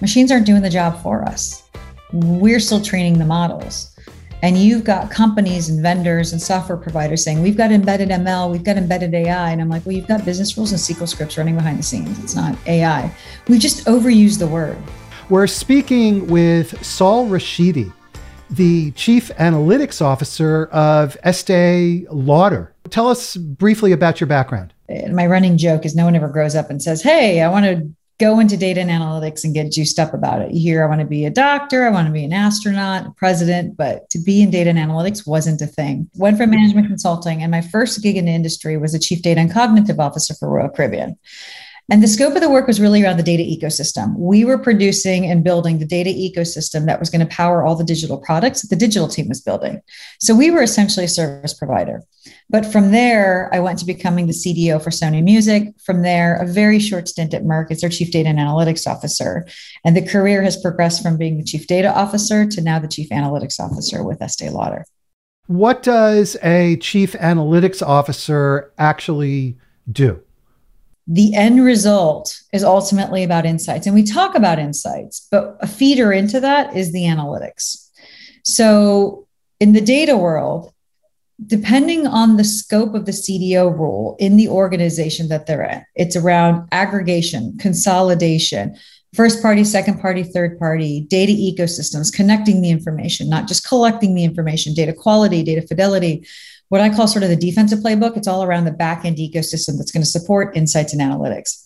Machines aren't doing the job for us. We're still training the models. And you've got companies and vendors and software providers saying, we've got embedded ML, we've got embedded AI. And I'm like, well, you've got business rules and SQL scripts running behind the scenes. It's not AI. We just overuse the word. We're speaking with Sol Rashidi, the Chief Analytics Officer of Estee Lauder. Tell us briefly about your background. My running joke is no one ever grows up and says, Hey, I want to go into data and analytics and get juiced up about it. You hear, I want to be a doctor, I want to be an astronaut, president, but to be in data and analytics wasn't a thing. Went from management consulting, and my first gig in the industry was a chief data and cognitive officer for Royal Caribbean. And the scope of the work was really around the data ecosystem. We were producing and building the data ecosystem that was going to power all the digital products that the digital team was building. So we were essentially a service provider. But from there, I went to becoming the CDO for Sony Music. From there, a very short stint at Merck as their chief data and analytics officer. And the career has progressed from being the chief data officer to now the chief analytics officer with Estee Lauder. What does a chief analytics officer actually do? The end result is ultimately about insights. And we talk about insights, but a feeder into that is the analytics. So in the data world, depending on the scope of the CDO role in the organization that they're in, it's around aggregation, consolidation, first party, second party, third party, data ecosystems, connecting the information, not just collecting the information, data quality, data fidelity, what I call sort of the defensive playbook. It's all around the back end ecosystem that's going to support insights and analytics.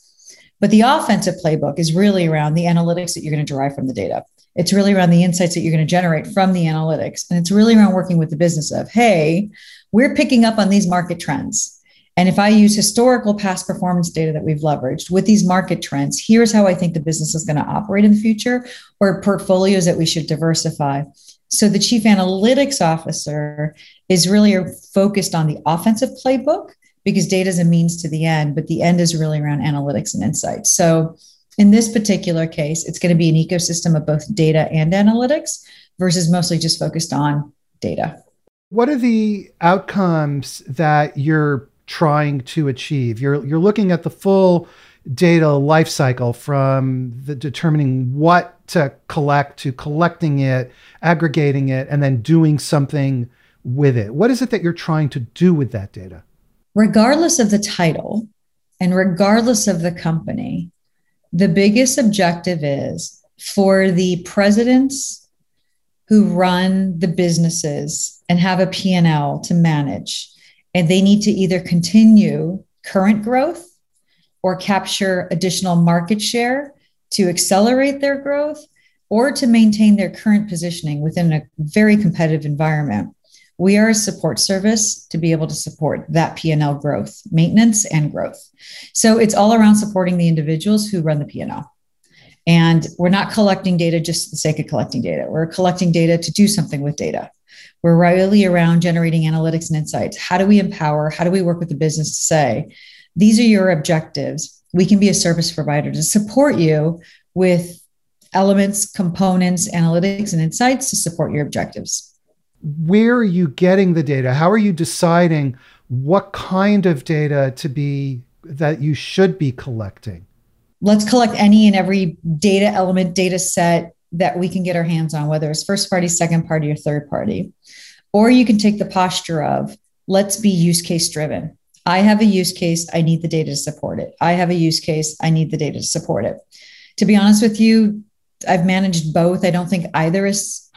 But the offensive playbook is really around the analytics that you're going to derive from the data. It's really around the insights that you're going to generate from the analytics. And it's really around working with the business of, hey, we're picking up on these market trends. And if I use historical past performance data that we've leveraged with these market trends, here's how I think the business is going to operate in the future or portfolios that we should diversify. So the chief analytics officer is really focused on the offensive playbook because data is a means to the end, but the end is really around analytics and insights. So in this particular case, it's going to be an ecosystem of both data and analytics versus mostly just focused on data. What are the outcomes that you're trying to achieve? You're you're looking at the full data lifecycle from the determining what to collect to collecting it, aggregating it, and then doing something with it. What is it that you're trying to do with that data? Regardless of the title and regardless of the company, the biggest objective is for the presidents who run the businesses and have a P&L to manage and they need to either continue current growth or capture additional market share to accelerate their growth or to maintain their current positioning within a very competitive environment. We are a support service to be able to support that P&L growth, maintenance and growth. So it's all around supporting the individuals who run the P&L. And we're not collecting data just for the sake of collecting data. We're collecting data to do something with data. We're really around generating analytics and insights. How do we empower? How do we work with the business to say, these are your objectives. We can be a service provider to support you with elements, components, analytics, and insights to support your objectives. Where are you getting the data? How are you deciding what kind of data to be that you should be collecting? Let's collect any and every data element, data set that we can get our hands on, whether it's first party, second party, or third party. Or you can take the posture of let's be use case driven. I have a use case, I need the data to support it. I have a use case, I need the data to support it. To be honest with you, I've managed both. I don't think either is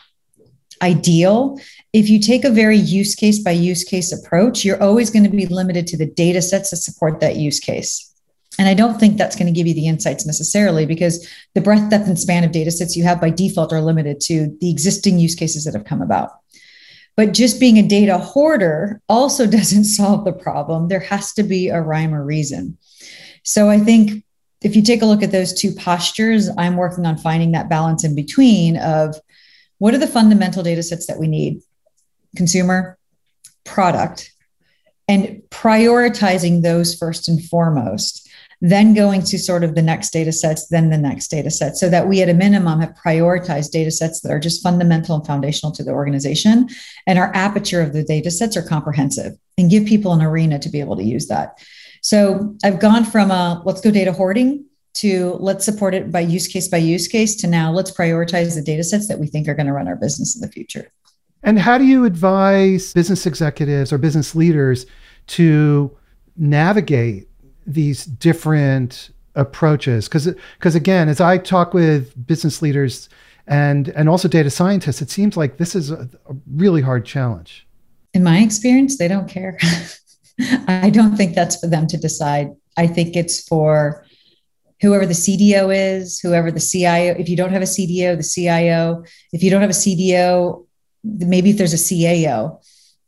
ideal. If you take a very use case by use case approach, you're always going to be limited to the data sets that support that use case. And I don't think that's going to give you the insights necessarily because the breadth, depth, and span of data sets you have by default are limited to the existing use cases that have come about. But just being a data hoarder also doesn't solve the problem. There has to be a rhyme or reason. So I think if you take a look at those two postures, I'm working on finding that balance in between of what are the fundamental data sets that we need? Consumer, product, and prioritizing those first and foremost then going to sort of the next data sets, then the next data set, so that we at a minimum have prioritized data sets that are just fundamental and foundational to the organization. And our aperture of the data sets are comprehensive and give people an arena to be able to use that. So I've gone from a let's go data hoarding to let's support it by use case by use case to now let's prioritize the data sets that we think are going to run our business in the future. And how do you advise business executives or business leaders to navigate these different approaches? Because because again, as I talk with business leaders and and also data scientists, it seems like this is a, a really hard challenge. In my experience, they don't care. I don't think that's for them to decide. I think it's for whoever the CDO is, whoever the CIO. If you don't have a CDO, the CIO. If you don't have a CDO, maybe if there's a CAO.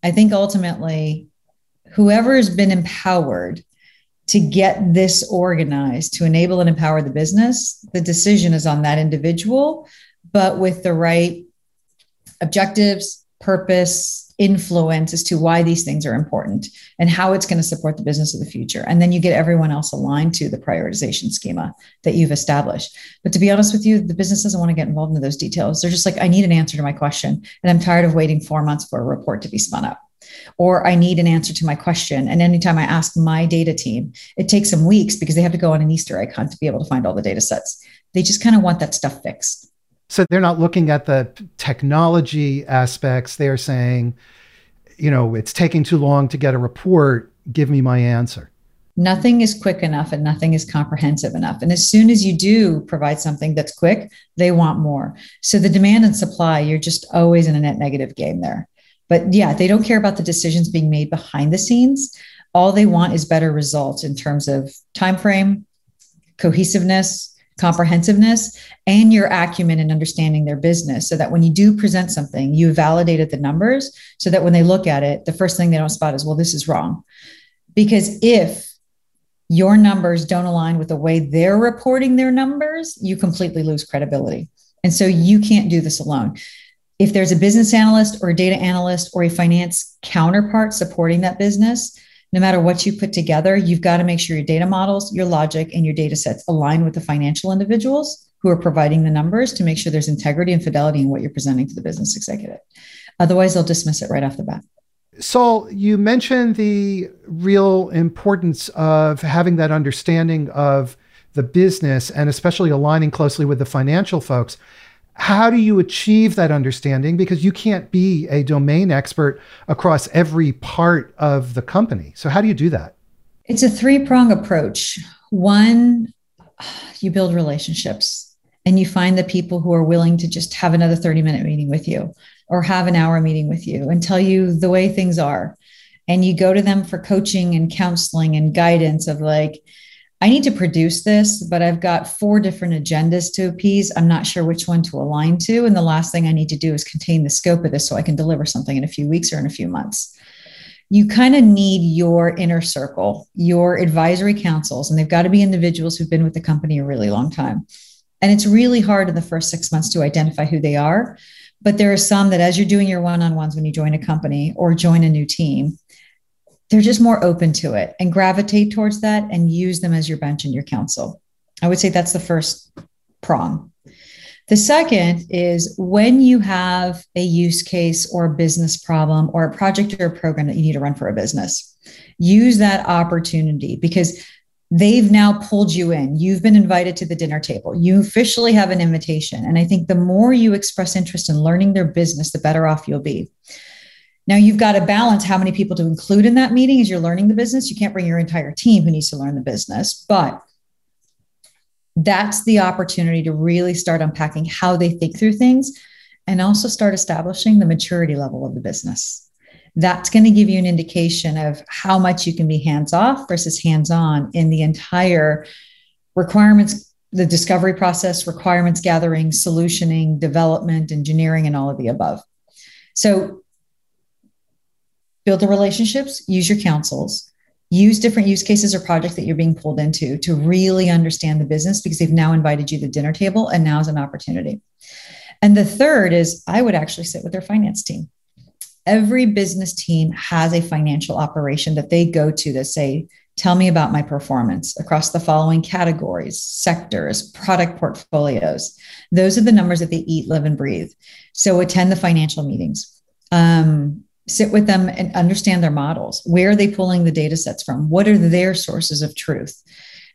I think ultimately, whoever has been empowered to get this organized to enable and empower the business, the decision is on that individual, but with the right objectives, purpose, influence as to why these things are important and how it's going to support the business of the future. And then you get everyone else aligned to the prioritization schema that you've established. But to be honest with you, the business doesn't want to get involved in those details. They're just like, I need an answer to my question. And I'm tired of waiting four months for a report to be spun up. Or I need an answer to my question. And anytime I ask my data team, it takes them weeks because they have to go on an Easter egg hunt to be able to find all the data sets. They just kind of want that stuff fixed. So they're not looking at the technology aspects. They're saying, you know, it's taking too long to get a report. Give me my answer. Nothing is quick enough and nothing is comprehensive enough. And as soon as you do provide something that's quick, they want more. So the demand and supply, you're just always in a net negative game there. But yeah, they don't care about the decisions being made behind the scenes. All they want is better results in terms of time frame, cohesiveness, comprehensiveness and your acumen in understanding their business so that when you do present something you validated the numbers so that when they look at it the first thing they don't spot is well this is wrong. Because if your numbers don't align with the way they're reporting their numbers you completely lose credibility. And so you can't do this alone if there's a business analyst or a data analyst or a finance counterpart supporting that business no matter what you put together, you've got to make sure your data models, your logic, and your data sets align with the financial individuals who are providing the numbers to make sure there's integrity and fidelity in what you're presenting to the business executive. Otherwise, they'll dismiss it right off the bat. Sol, you mentioned the real importance of having that understanding of the business and especially aligning closely with the financial folks how do you achieve that understanding? Because you can't be a domain expert across every part of the company. So, how do you do that? It's a three prong approach. One, you build relationships and you find the people who are willing to just have another 30 minute meeting with you or have an hour meeting with you and tell you the way things are. And you go to them for coaching and counseling and guidance of like, I need to produce this, but I've got four different agendas to appease. I'm not sure which one to align to. And the last thing I need to do is contain the scope of this so I can deliver something in a few weeks or in a few months. You kind of need your inner circle, your advisory councils, and they've got to be individuals who've been with the company a really long time. And it's really hard in the first six months to identify who they are. But there are some that, as you're doing your one on ones when you join a company or join a new team, they're just more open to it and gravitate towards that and use them as your bench and your counsel. I would say that's the first prong. The second is when you have a use case or a business problem or a project or a program that you need to run for a business, use that opportunity because they've now pulled you in. You've been invited to the dinner table. You officially have an invitation. And I think the more you express interest in learning their business, the better off you'll be. Now you've got to balance how many people to include in that meeting as you're learning the business. You can't bring your entire team who needs to learn the business, but that's the opportunity to really start unpacking how they think through things and also start establishing the maturity level of the business. That's going to give you an indication of how much you can be hands off versus hands on in the entire requirements, the discovery process, requirements gathering, solutioning, development, engineering, and all of the above. So build the relationships, use your counsels, use different use cases or projects that you're being pulled into to really understand the business because they've now invited you to the dinner table and now is an opportunity. And the third is I would actually sit with their finance team. Every business team has a financial operation that they go to that say, Tell me about my performance across the following categories, sectors, product portfolios. Those are the numbers that they eat, live, and breathe. So attend the financial meetings. Um, sit with them and understand their models. Where are they pulling the data sets from? What are their sources of truth?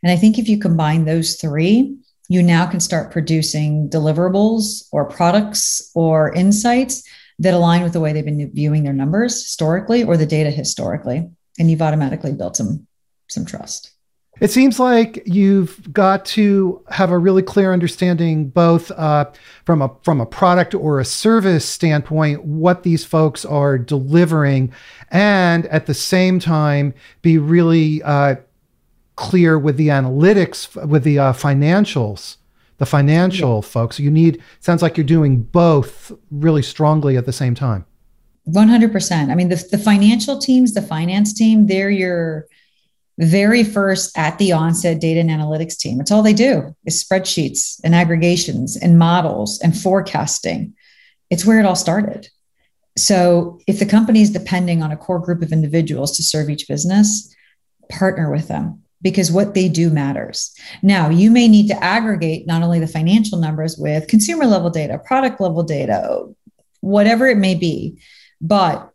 And I think if you combine those three, you now can start producing deliverables or products or insights that align with the way they've been viewing their numbers historically or the data historically. And you've automatically built some some trust. It seems like you've got to have a really clear understanding, both uh, from a from a product or a service standpoint, what these folks are delivering, and at the same time be really uh, clear with the analytics, with the uh, financials, the financial yeah. folks. You need sounds like you're doing both really strongly at the same time. One hundred percent. I mean, the the financial teams, the finance team, they're your very first at the onset data and analytics team. It's all they do is spreadsheets and aggregations and models and forecasting. It's where it all started. So if the company is depending on a core group of individuals to serve each business, partner with them because what they do matters. Now, you may need to aggregate not only the financial numbers with consumer level data, product level data, whatever it may be, but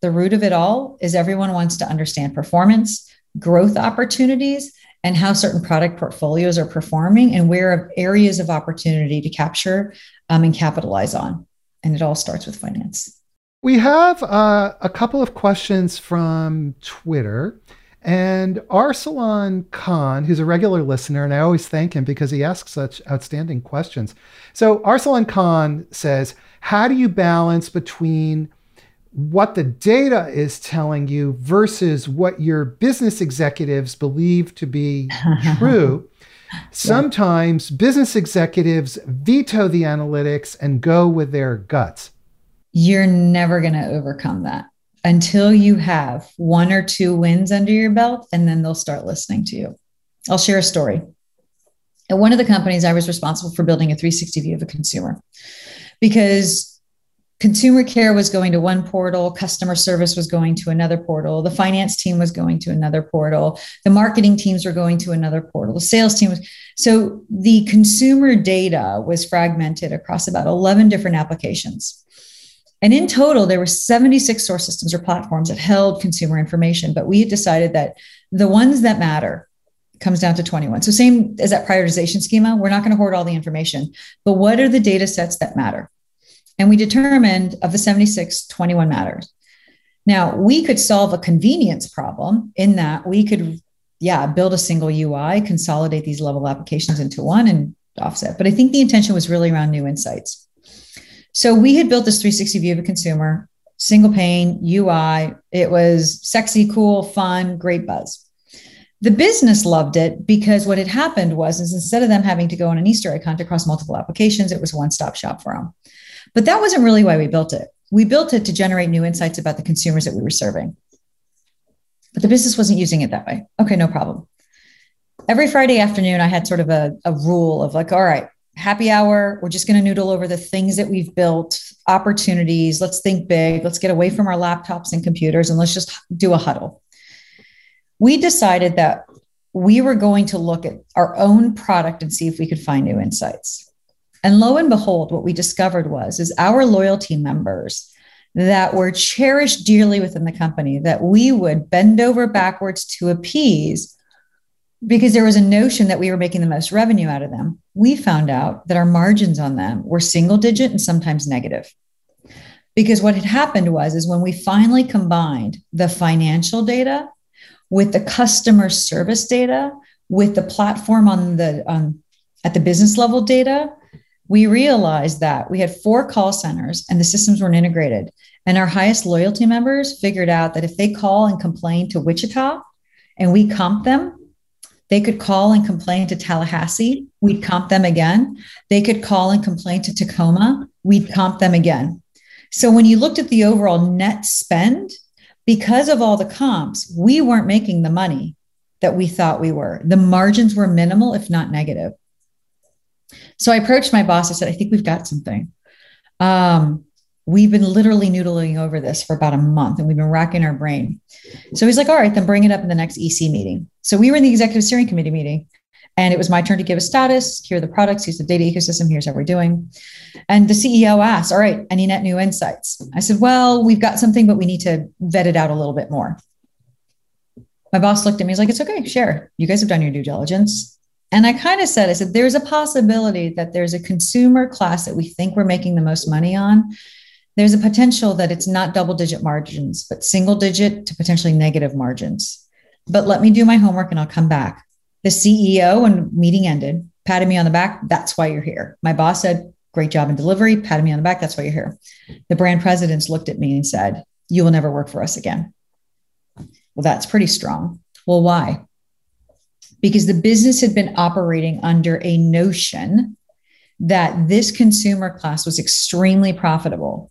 the root of it all is everyone wants to understand performance growth opportunities and how certain product portfolios are performing and where are areas of opportunity to capture um, and capitalize on. And it all starts with finance. We have uh, a couple of questions from Twitter. And Arsalan Khan, who's a regular listener, and I always thank him because he asks such outstanding questions. So Arsalan Khan says, How do you balance between what the data is telling you versus what your business executives believe to be true. Sometimes yeah. business executives veto the analytics and go with their guts. You're never going to overcome that until you have one or two wins under your belt, and then they'll start listening to you. I'll share a story. At one of the companies, I was responsible for building a 360 view of a consumer because consumer care was going to one portal customer service was going to another portal the finance team was going to another portal the marketing teams were going to another portal the sales team was so the consumer data was fragmented across about 11 different applications. And in total there were 76 source systems or platforms that held consumer information but we had decided that the ones that matter comes down to 21 so same as that prioritization schema we're not going to hoard all the information but what are the data sets that matter and we determined of the 76, 21 matters. Now, we could solve a convenience problem in that we could, yeah, build a single UI, consolidate these level applications into one and offset. But I think the intention was really around new insights. So we had built this 360 view of a consumer, single pane UI. It was sexy, cool, fun, great buzz. The business loved it because what had happened was is instead of them having to go on an Easter egg hunt across multiple applications, it was one stop shop for them. But that wasn't really why we built it. We built it to generate new insights about the consumers that we were serving. But the business wasn't using it that way. Okay, no problem. Every Friday afternoon, I had sort of a, a rule of like, all right, happy hour. We're just going to noodle over the things that we've built, opportunities. Let's think big. Let's get away from our laptops and computers and let's just do a huddle. We decided that we were going to look at our own product and see if we could find new insights. And lo and behold, what we discovered was is our loyalty members that were cherished dearly within the company that we would bend over backwards to appease because there was a notion that we were making the most revenue out of them. We found out that our margins on them were single digit and sometimes negative. Because what had happened was is when we finally combined the financial data with the customer service data with the platform on the on at the business level data we realized that we had four call centers and the systems weren't integrated. And our highest loyalty members figured out that if they call and complain to Wichita and we comp them, they could call and complain to Tallahassee. We'd comp them again. They could call and complain to Tacoma. We'd comp them again. So when you looked at the overall net spend, because of all the comps, we weren't making the money that we thought we were. The margins were minimal, if not negative. So I approached my boss. I said, I think we've got something. Um, we've been literally noodling over this for about a month and we've been racking our brain. So he's like, all right, then bring it up in the next EC meeting. So we were in the executive steering committee meeting and it was my turn to give a status. Here are the products. Here's the data ecosystem. Here's how we're doing. And the CEO asked, all right, any net new insights? I said, well, we've got something, but we need to vet it out a little bit more. My boss looked at me, he's like, it's okay, share. You guys have done your due diligence. And I kind of said, I said, there's a possibility that there's a consumer class that we think we're making the most money on. There's a potential that it's not double digit margins, but single digit to potentially negative margins. But let me do my homework and I'll come back. The CEO, when meeting ended, patted me on the back. That's why you're here. My boss said, Great job in delivery, patted me on the back. That's why you're here. The brand presidents looked at me and said, You will never work for us again. Well, that's pretty strong. Well, why? Because the business had been operating under a notion that this consumer class was extremely profitable.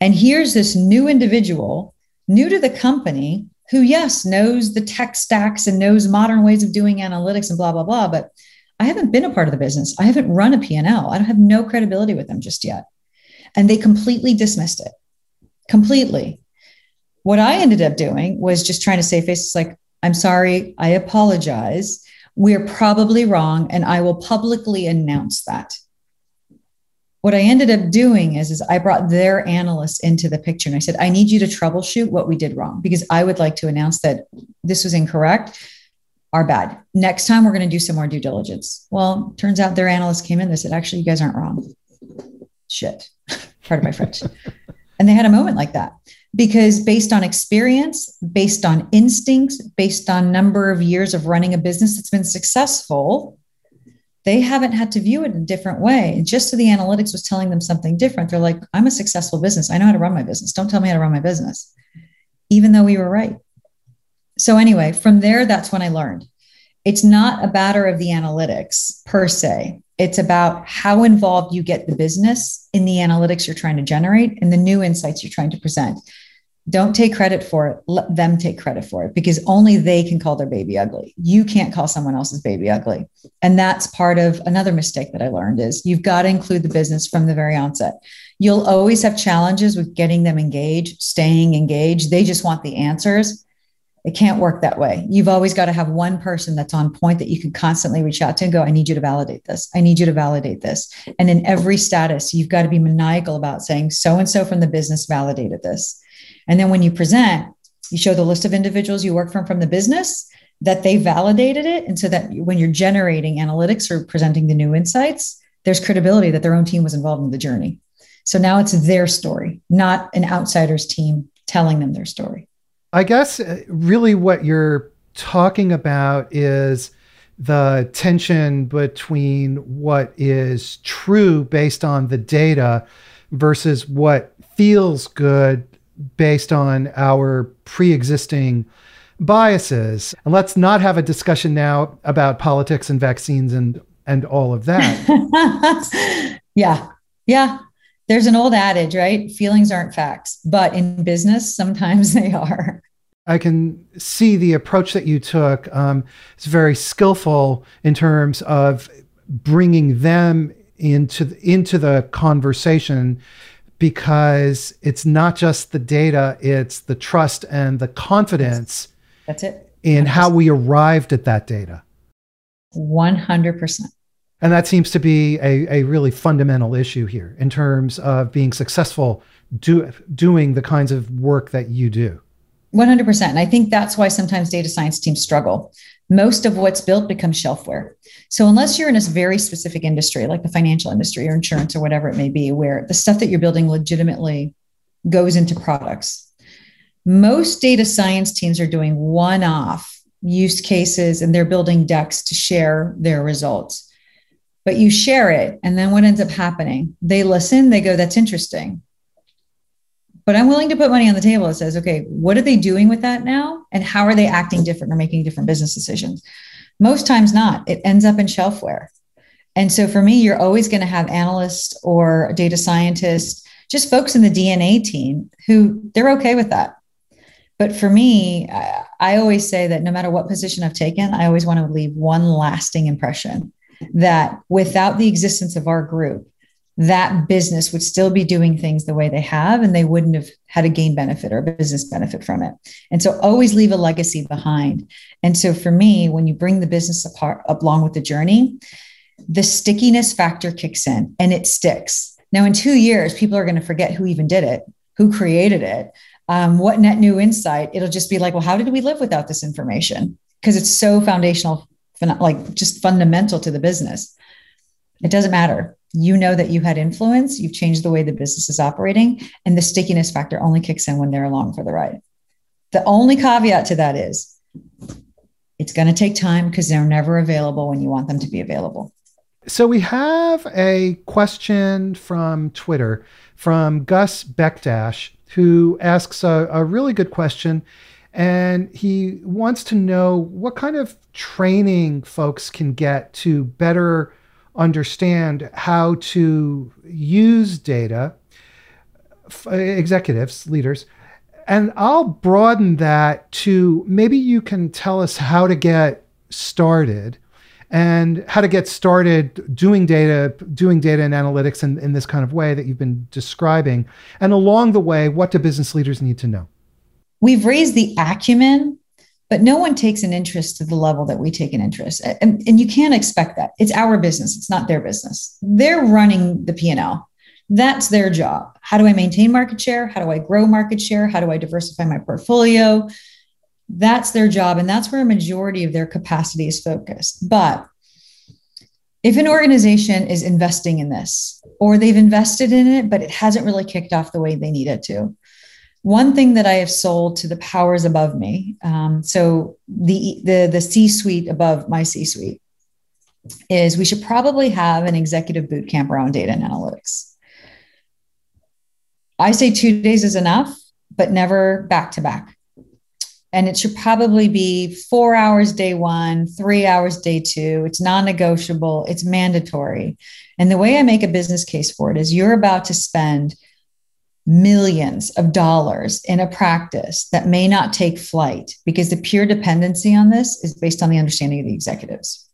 And here's this new individual, new to the company, who, yes, knows the tech stacks and knows modern ways of doing analytics and blah, blah, blah. But I haven't been a part of the business. I haven't run a P&L. I don't have no credibility with them just yet. And they completely dismissed it. Completely. What I ended up doing was just trying to say face like, I'm sorry, I apologize. We're probably wrong, and I will publicly announce that. What I ended up doing is, is I brought their analysts into the picture and I said, I need you to troubleshoot what we did wrong because I would like to announce that this was incorrect. Our bad. Next time we're going to do some more due diligence. Well, turns out their analysts came in. They said, actually, you guys aren't wrong. Shit. Part of my French. and they had a moment like that because based on experience, based on instincts, based on number of years of running a business that's been successful, they haven't had to view it in a different way. Just so the analytics was telling them something different, they're like, I'm a successful business. I know how to run my business. Don't tell me how to run my business, even though we were right. So, anyway, from there, that's when I learned it's not a matter of the analytics per se. It's about how involved you get the business in the analytics you're trying to generate and the new insights you're trying to present. Don't take credit for it. Let them take credit for it because only they can call their baby ugly. You can't call someone else's baby ugly. And that's part of another mistake that I learned is you've got to include the business from the very onset. You'll always have challenges with getting them engaged, staying engaged. They just want the answers. It can't work that way. You've always got to have one person that's on point that you can constantly reach out to and go, I need you to validate this. I need you to validate this. And in every status, you've got to be maniacal about saying, so and so from the business validated this and then when you present, you show the list of individuals you work from from the business that they validated it. And so that when you're generating analytics or presenting the new insights, there's credibility that their own team was involved in the journey. So now it's their story, not an outsider's team telling them their story. I guess uh, really what you're talking about is the tension between what is true based on the data versus what feels good based on our pre-existing biases. And let's not have a discussion now about politics and vaccines and and all of that. yeah. Yeah. There's an old adage, right? Feelings aren't facts, but in business, sometimes they are. I can see the approach that you took. Um, it's very skillful in terms of bringing them into into the conversation because it's not just the data, it's the trust and the confidence. That's it. In 100%. how we arrived at that data. 100%. And that seems to be a, a really fundamental issue here in terms of being successful do, doing the kinds of work that you do. 100%. And I think that's why sometimes data science teams struggle. Most of what's built becomes shelfware. So, unless you're in a very specific industry, like the financial industry or insurance or whatever it may be, where the stuff that you're building legitimately goes into products, most data science teams are doing one off use cases and they're building decks to share their results. But you share it, and then what ends up happening? They listen, they go, That's interesting. But I'm willing to put money on the table that says, okay, what are they doing with that now? And how are they acting different or making different business decisions? Most times not. It ends up in shelfware. And so for me, you're always going to have analysts or data scientists, just folks in the DNA team who they're okay with that. But for me, I, I always say that no matter what position I've taken, I always want to leave one lasting impression that without the existence of our group, that business would still be doing things the way they have and they wouldn't have had a gain benefit or a business benefit from it. And so always leave a legacy behind. And so for me, when you bring the business apart along with the journey, the stickiness factor kicks in and it sticks. Now, in two years, people are going to forget who even did it, who created it. um, what net new insight, it'll just be like, well, how did we live without this information? Because it's so foundational, like just fundamental to the business. It doesn't matter. You know that you had influence, you've changed the way the business is operating, and the stickiness factor only kicks in when they're along for the ride. The only caveat to that is it's going to take time because they're never available when you want them to be available. So we have a question from Twitter from Gus Bekdash, who asks a, a really good question. And he wants to know what kind of training folks can get to better understand how to use data, executives, leaders. And I'll broaden that to maybe you can tell us how to get started and how to get started doing data, doing data and analytics in, in this kind of way that you've been describing. And along the way, what do business leaders need to know? We've raised the acumen, but no one takes an interest to the level that we take an interest. And, and you can't expect that. It's our business. It's not their business. They're running the P&L. That's their job. How do I maintain market share? How do I grow market share? How do I diversify my portfolio? That's their job. And that's where a majority of their capacity is focused. But if an organization is investing in this or they've invested in it, but it hasn't really kicked off the way they need it to, one thing that I have sold to the powers above me, um, so the the the C suite above my C suite, is we should probably have an executive boot camp around data and analytics. I say two days is enough, but never back to back and it should probably be four hours day one, three hours day two. It's non negotiable, it's mandatory. And the way I make a business case for it is you're about to spend millions of dollars in a practice that may not take flight because the pure dependency on this is based on the understanding of the executives.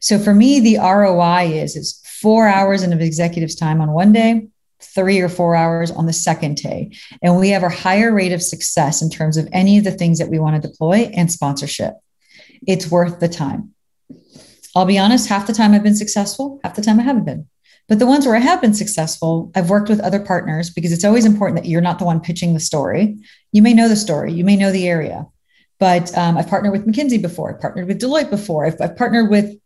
So for me, the ROI is it's four hours of executives' time on one day, three or four hours on the second day. And we have a higher rate of success in terms of any of the things that we want to deploy and sponsorship. It's worth the time. I'll be honest, half the time I've been successful, half the time I haven't been. But the ones where I have been successful, I've worked with other partners because it's always important that you're not the one pitching the story. You may know the story, you may know the area, but um, I've partnered with McKinsey before, I've partnered with Deloitte before, I've, I've partnered with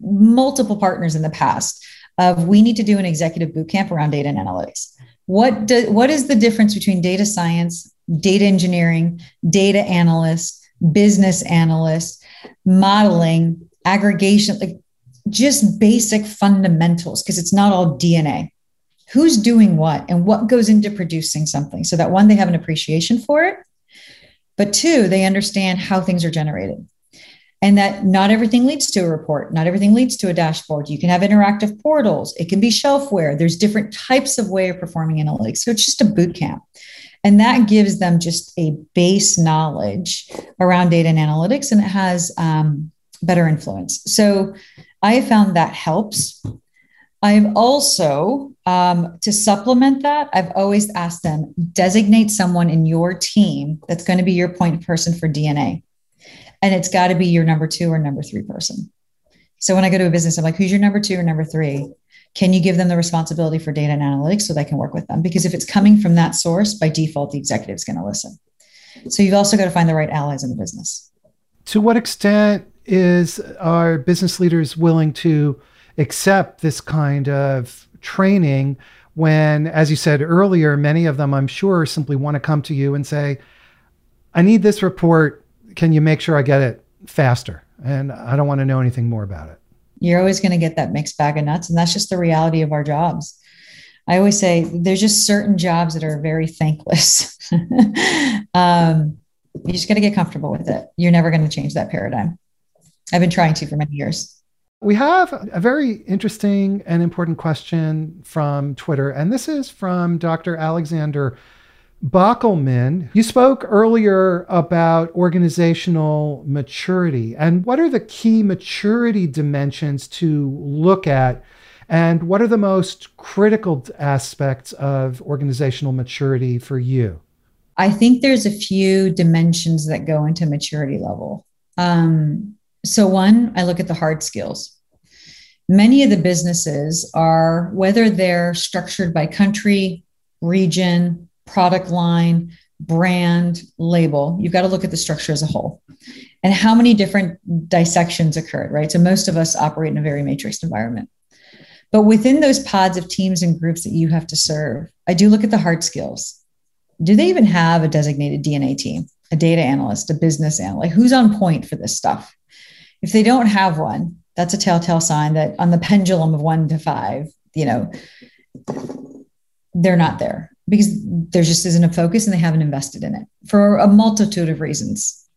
multiple partners in the past of we need to do an executive boot camp around data and analytics. What do, what is the difference between data science, data engineering, data analyst, business analyst, modeling, aggregation, like just basic fundamentals because it's not all DNA. Who's doing what and what goes into producing something? So that one, they have an appreciation for it, but two, they understand how things are generated. And that not everything leads to a report. Not everything leads to a dashboard. You can have interactive portals. It can be shelfware. There's different types of way of performing analytics. So it's just a boot camp. And that gives them just a base knowledge around data and analytics and it has um, better influence. So i have found that helps i've also um, to supplement that i've always asked them designate someone in your team that's going to be your point person for dna and it's got to be your number two or number three person. So when I go to a business, I'm like, who's your number two or number three? Can you give them the responsibility for data and analytics so they can work with them? Because if it's coming from that source, by default, the executive is going to listen. So you've also got to find the right allies in the business. To what extent is our business leaders willing to accept this kind of training when, as you said earlier, many of them, I'm sure, simply want to come to you and say, I need this report can you make sure I get it faster? And I don't want to know anything more about it. You're always going to get that mixed bag of nuts. And that's just the reality of our jobs. I always say there's just certain jobs that are very thankless. um, you just got to get comfortable with it. You're never going to change that paradigm. I've been trying to for many years. We have a very interesting and important question from Twitter, and this is from Dr. Alexander Bockelman, you spoke earlier about organizational maturity. And what are the key maturity dimensions to look at? And what are the most critical aspects of organizational maturity for you? I think there's a few dimensions that go into maturity level. Um, so, one, I look at the hard skills. Many of the businesses are, whether they're structured by country, region, product line, brand, label, you've got to look at the structure as a whole and how many different dissections occurred, right? So most of us operate in a very matrix environment. But within those pods of teams and groups that you have to serve, I do look at the hard skills. Do they even have a designated DNA team, a data analyst, a business analyst? Who's on point for this stuff? If they don't have one, that's a telltale sign that on the pendulum of one to five, you know, they're not there because there just isn't a focus and they haven't invested in it for a multitude of reasons.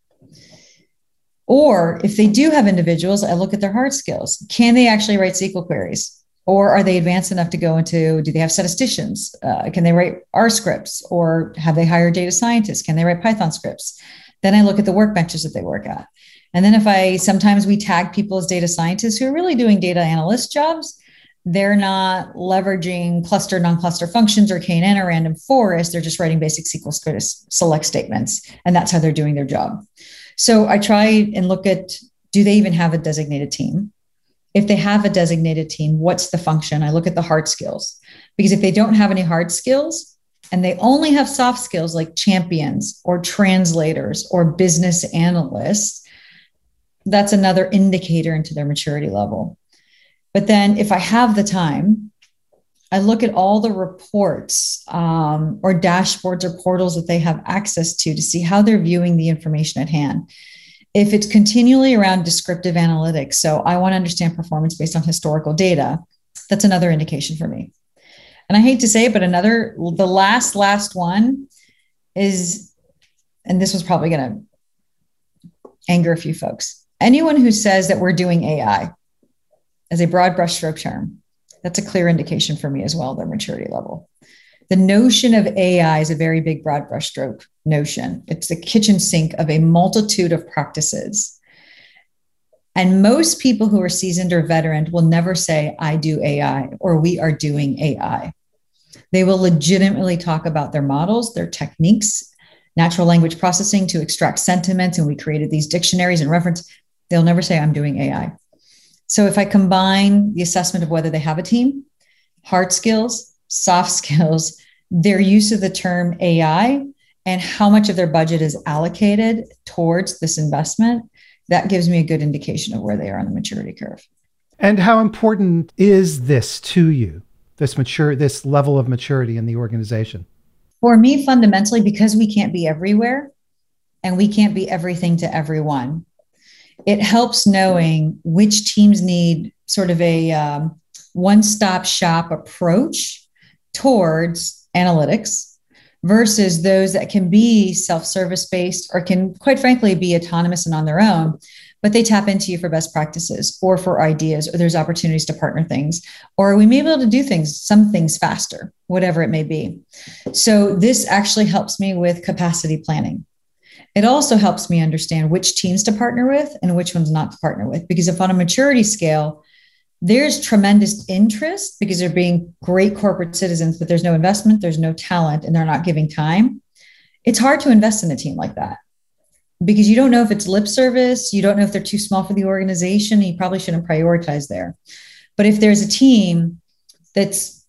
Or if they do have individuals, I look at their hard skills. Can they actually write SQL queries? Or are they advanced enough to go into, do they have statisticians? Uh, can they write R scripts? Or have they hired data scientists? Can they write Python scripts? Then I look at the workbenches that they work at. And then if I sometimes we tag people as data scientists who are really doing data analyst jobs, they're not leveraging cluster non-cluster functions or knn or random forest. They're just writing basic sql select statements and that's how they're doing their job. So i try and look at do they even have a designated team? If they have a designated team what's the function? I look at the hard skills. Because if they don't have any hard skills and they only have soft skills like champions or translators or business analysts that's another indicator into their maturity level but then if I have the time, I look at all the reports um, or dashboards or portals that they have access to to see how they're viewing the information at hand. If it's continually around descriptive analytics, so I want to understand performance based on historical data, that's another indication for me. And I hate to say it, but another, the last, last one is, and this was probably going to anger a few folks. Anyone who says that we're doing AI, as a broad brushstroke term. That's a clear indication for me as well, their maturity level. The notion of AI is a very big broad brushstroke notion. It's the kitchen sink of a multitude of practices. And most people who are seasoned or veteran will never say, I do AI or we are doing AI. They will legitimately talk about their models, their techniques, natural language processing to extract sentiments. And we created these dictionaries and reference. They'll never say, I'm doing AI. So if I combine the assessment of whether they have a team, hard skills, soft skills, their use of the term AI, and how much of their budget is allocated towards this investment, that gives me a good indication of where they are on the maturity curve. And how important is this to you? This mature this level of maturity in the organization? For me, fundamentally, because we can't be everywhere and we can't be everything to everyone it helps knowing which teams need sort of a um, one stop shop approach towards analytics versus those that can be self service based or can, quite frankly, be autonomous and on their own. But they tap into you for best practices or for ideas, or there's opportunities to partner things, or we may be able to do things, some things faster, whatever it may be. So, this actually helps me with capacity planning it also helps me understand which teams to partner with and which ones not to partner with. Because if on a maturity scale, there's tremendous interest because they're being great corporate citizens, but there's no investment, there's no talent, and they're not giving time. It's hard to invest in a team like that because you don't know if it's lip service, you don't know if they're too small for the organization, you probably shouldn't prioritize there. But if there's a team that's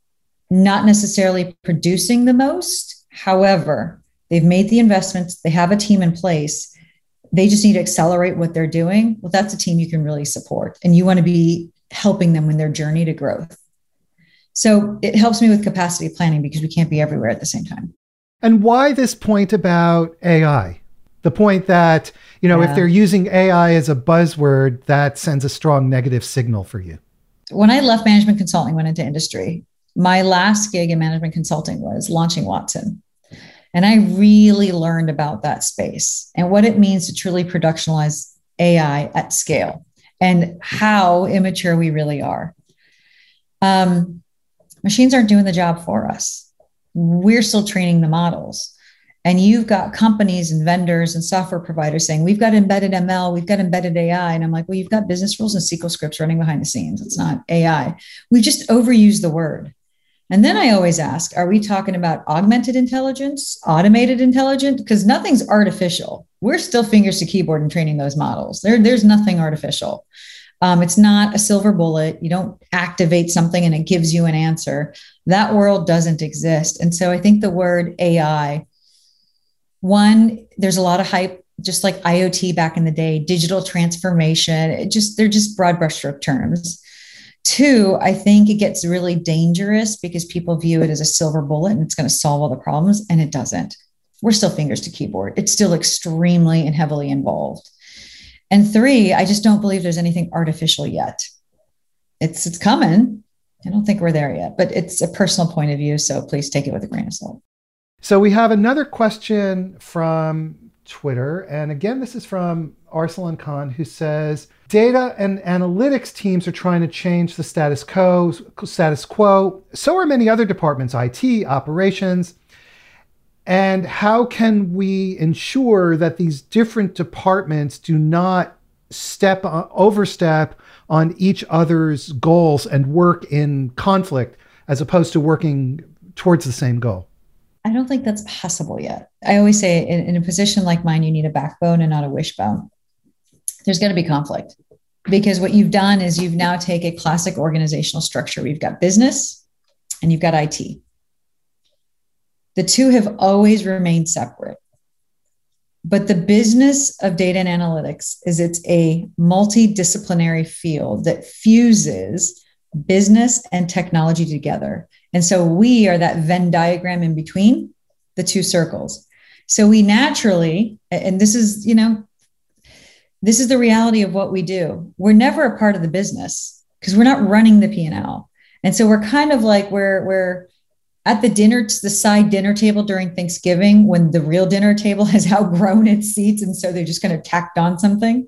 not necessarily producing the most, however, They've made the investments, they have a team in place. They just need to accelerate what they're doing. Well, that's a team you can really support. And you want to be helping them in their journey to growth. So it helps me with capacity planning because we can't be everywhere at the same time. And why this point about AI? The point that, you know, yeah. if they're using AI as a buzzword, that sends a strong negative signal for you. When I left management consulting, went into industry, my last gig in management consulting was launching Watson. And I really learned about that space and what it means to truly productionalize AI at scale and how immature we really are. Um, machines aren't doing the job for us. We're still training the models. And you've got companies and vendors and software providers saying, we've got embedded ML, we've got embedded AI. And I'm like, well, you've got business rules and SQL scripts running behind the scenes. It's not AI. We just overuse the word. And then I always ask, are we talking about augmented intelligence, automated intelligence? Because nothing's artificial. We're still fingers to keyboard and training those models. There, there's nothing artificial. Um, it's not a silver bullet. You don't activate something and it gives you an answer. That world doesn't exist. And so I think the word AI One, there's a lot of hype, just like IoT back in the day, digital transformation. Just they're just broad brushstroke terms. Two, I think it gets really dangerous because people view it as a silver bullet and it's going to solve all the problems, and it doesn't. We're still fingers to keyboard. It's still extremely and heavily involved. And three, I just don't believe there's anything artificial yet. It's it's coming. I don't think we're there yet, but it's a personal point of view, so please take it with a grain of salt. So we have another question from Twitter, and again, this is from Arsalan Khan, who says data and analytics teams are trying to change the status quo. Status quo. So are many other departments: IT, operations. And how can we ensure that these different departments do not step uh, overstep on each other's goals and work in conflict as opposed to working towards the same goal? I don't think that's possible yet. I always say in, in a position like mine, you need a backbone and not a wishbone. There's going to be conflict because what you've done is you've now take a classic organizational structure. We've got business and you've got IT. The two have always remained separate. But the business of data and analytics is it's a multidisciplinary field that fuses business and technology together. And so we are that Venn diagram in between the two circles. So we naturally, and this is, you know, this is the reality of what we do. We're never a part of the business because we're not running the P&L. And so we're kind of like we're we're at the dinner the side dinner table during Thanksgiving when the real dinner table has outgrown its seats and so they're just kind of tacked on something.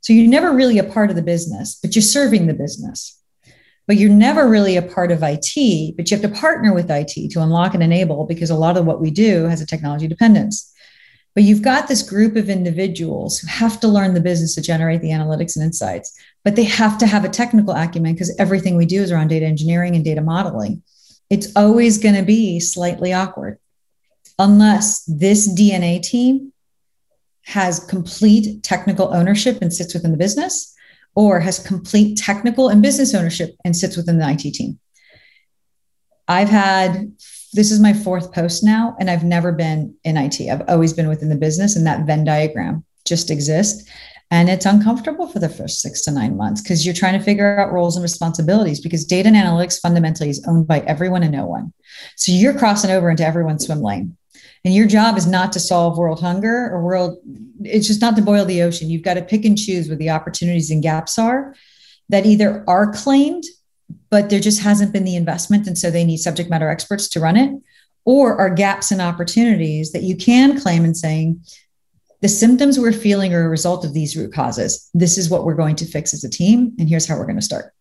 So you're never really a part of the business, but you're serving the business but you're never really a part of IT, but you have to partner with IT to unlock and enable because a lot of what we do has a technology dependence. But you've got this group of individuals who have to learn the business to generate the analytics and insights, but they have to have a technical acumen because everything we do is around data engineering and data modeling. It's always going to be slightly awkward unless this D&A team has complete technical ownership and sits within the business or has complete technical and business ownership and sits within the IT team. I've had this is my fourth post now, and I've never been in IT. I've always been within the business, and that Venn diagram just exists. And it's uncomfortable for the first six to nine months because you're trying to figure out roles and responsibilities because data and analytics fundamentally is owned by everyone and no one. So you're crossing over into everyone's swim lane. And your job is not to solve world hunger or world, it's just not to boil the ocean. You've got to pick and choose where the opportunities and gaps are that either are claimed, but there just hasn't been the investment. And so they need subject matter experts to run it, or are gaps and opportunities that you can claim and saying, the symptoms we're feeling are a result of these root causes. This is what we're going to fix as a team, and here's how we're going to start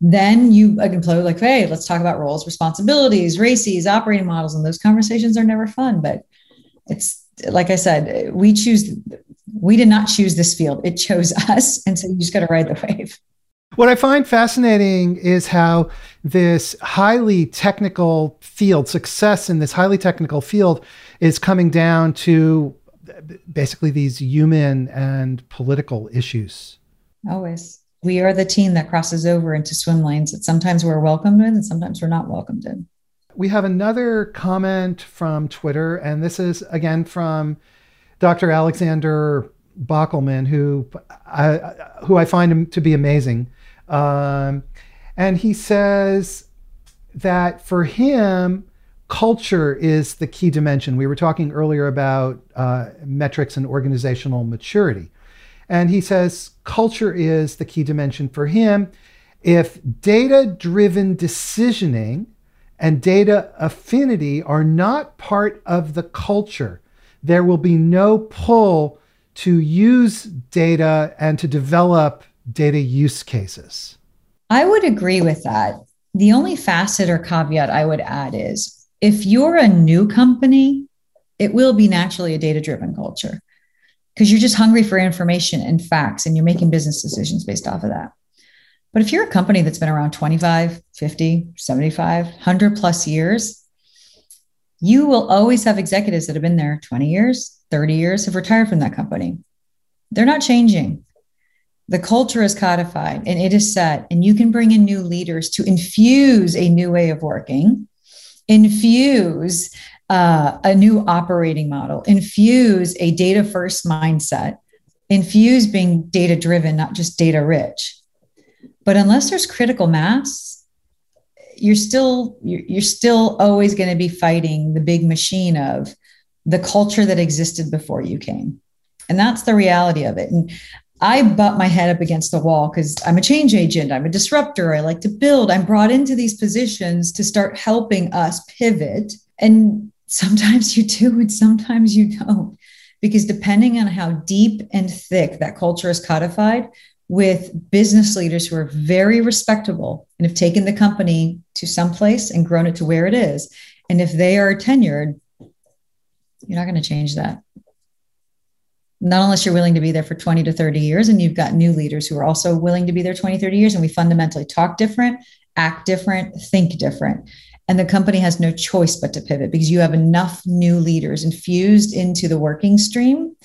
then you can play like, hey, let's talk about roles, responsibilities, RACIs, operating models, and those conversations are never fun. But it's like I said, we choose. We did not choose this field; it chose us, and so you just got to ride the wave. What I find fascinating is how this highly technical field, success in this highly technical field, is coming down to basically these human and political issues. Always we are the team that crosses over into swim lanes that sometimes we're welcomed in and sometimes we're not welcomed in. We have another comment from Twitter, and this is again from Dr. Alexander Bockelman, who I, who I find him to be amazing. Um, and he says that for him, culture is the key dimension. We were talking earlier about uh, metrics and organizational maturity. And he says culture is the key dimension for him. If data driven decisioning and data affinity are not part of the culture, there will be no pull to use data and to develop data use cases. I would agree with that. The only facet or caveat I would add is if you're a new company, it will be naturally a data driven culture because you're just hungry for information and facts and you're making business decisions based off of that. But if you're a company that's been around 25, 50, 75, 100 plus years, you will always have executives that have been there 20 years, 30 years, have retired from that company. They're not changing. The culture is codified and it is set, and you can bring in new leaders to infuse a new way of working, infuse uh, a new operating model, infuse a data first mindset, infuse being data driven, not just data rich. But unless there's critical mass, you're still you're, still always going to be fighting the big machine of the culture that existed before you came. And that's the reality of it. And I butt my head up against the wall because I'm a change agent, I'm a disruptor, I like to build. I'm brought into these positions to start helping us pivot. And sometimes you do, and sometimes you don't. Because depending on how deep and thick that culture is codified, with business leaders who are very respectable and have taken the company to some place and grown it to where it is. And if they are tenured, you're not going to change that not unless you're willing to be there for 20 to 30 years and you've got new leaders who are also willing to be there 20 30 years and we fundamentally talk different act different think different. And the company has no choice but to pivot because you have enough new leaders infused into the working stream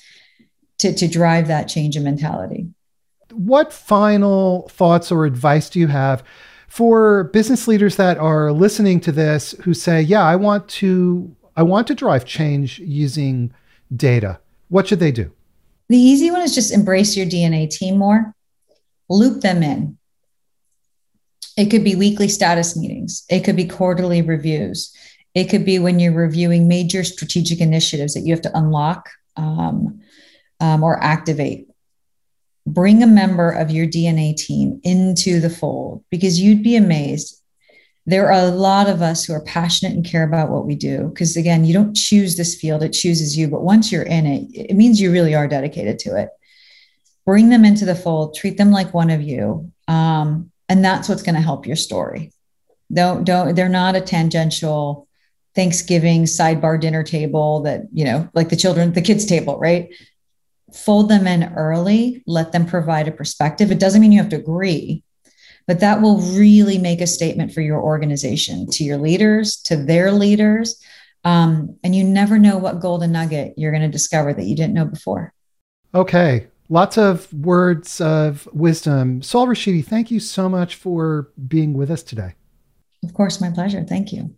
to, to drive that change in mentality. What final thoughts or advice do you have for business leaders that are listening to this who say yeah i want to i want to drive change using data. What should they do the easy one is just embrace your D&A team more, loop them in. It could be weekly status meetings, it could be quarterly reviews, it could be when you're reviewing major strategic initiatives that you have to unlock um, um, or activate. Bring a member of your D&A team into the fold because you'd be amazed there are a lot of us who are passionate and care about what we do because again you don't choose this field it chooses you but once you're in it it means you really are dedicated to it. Bring them into the fold treat them like one of you um, and that's what's going to help your story. Don't don't they're not a tangential thanksgiving sidebar dinner table that you know like the children the kids table right? Fold them in early let them provide a perspective. It doesn't mean you have to agree but that will really make a statement for your organization to your leaders, to their leaders. Um, and you never know what golden nugget you're going to discover that you didn't know before. Okay. Lots of words of wisdom. Sol Rashidi, thank you so much for being with us today. Of course, my pleasure. Thank you.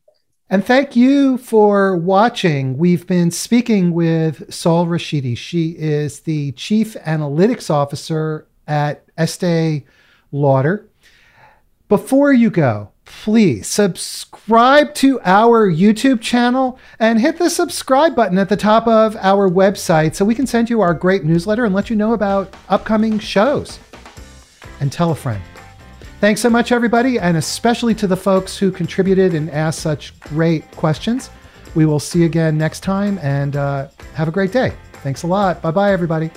And thank you for watching. We've been speaking with Sol Rashidi. She is the Chief Analytics Officer at Estee Lauder. Before you go, please subscribe to our YouTube channel and hit the subscribe button at the top of our website so we can send you our great newsletter and let you know about upcoming shows. And tell a friend. Thanks so much, everybody, and especially to the folks who contributed and asked such great questions. We will see you again next time and uh, have a great day. Thanks a lot. Bye bye, everybody.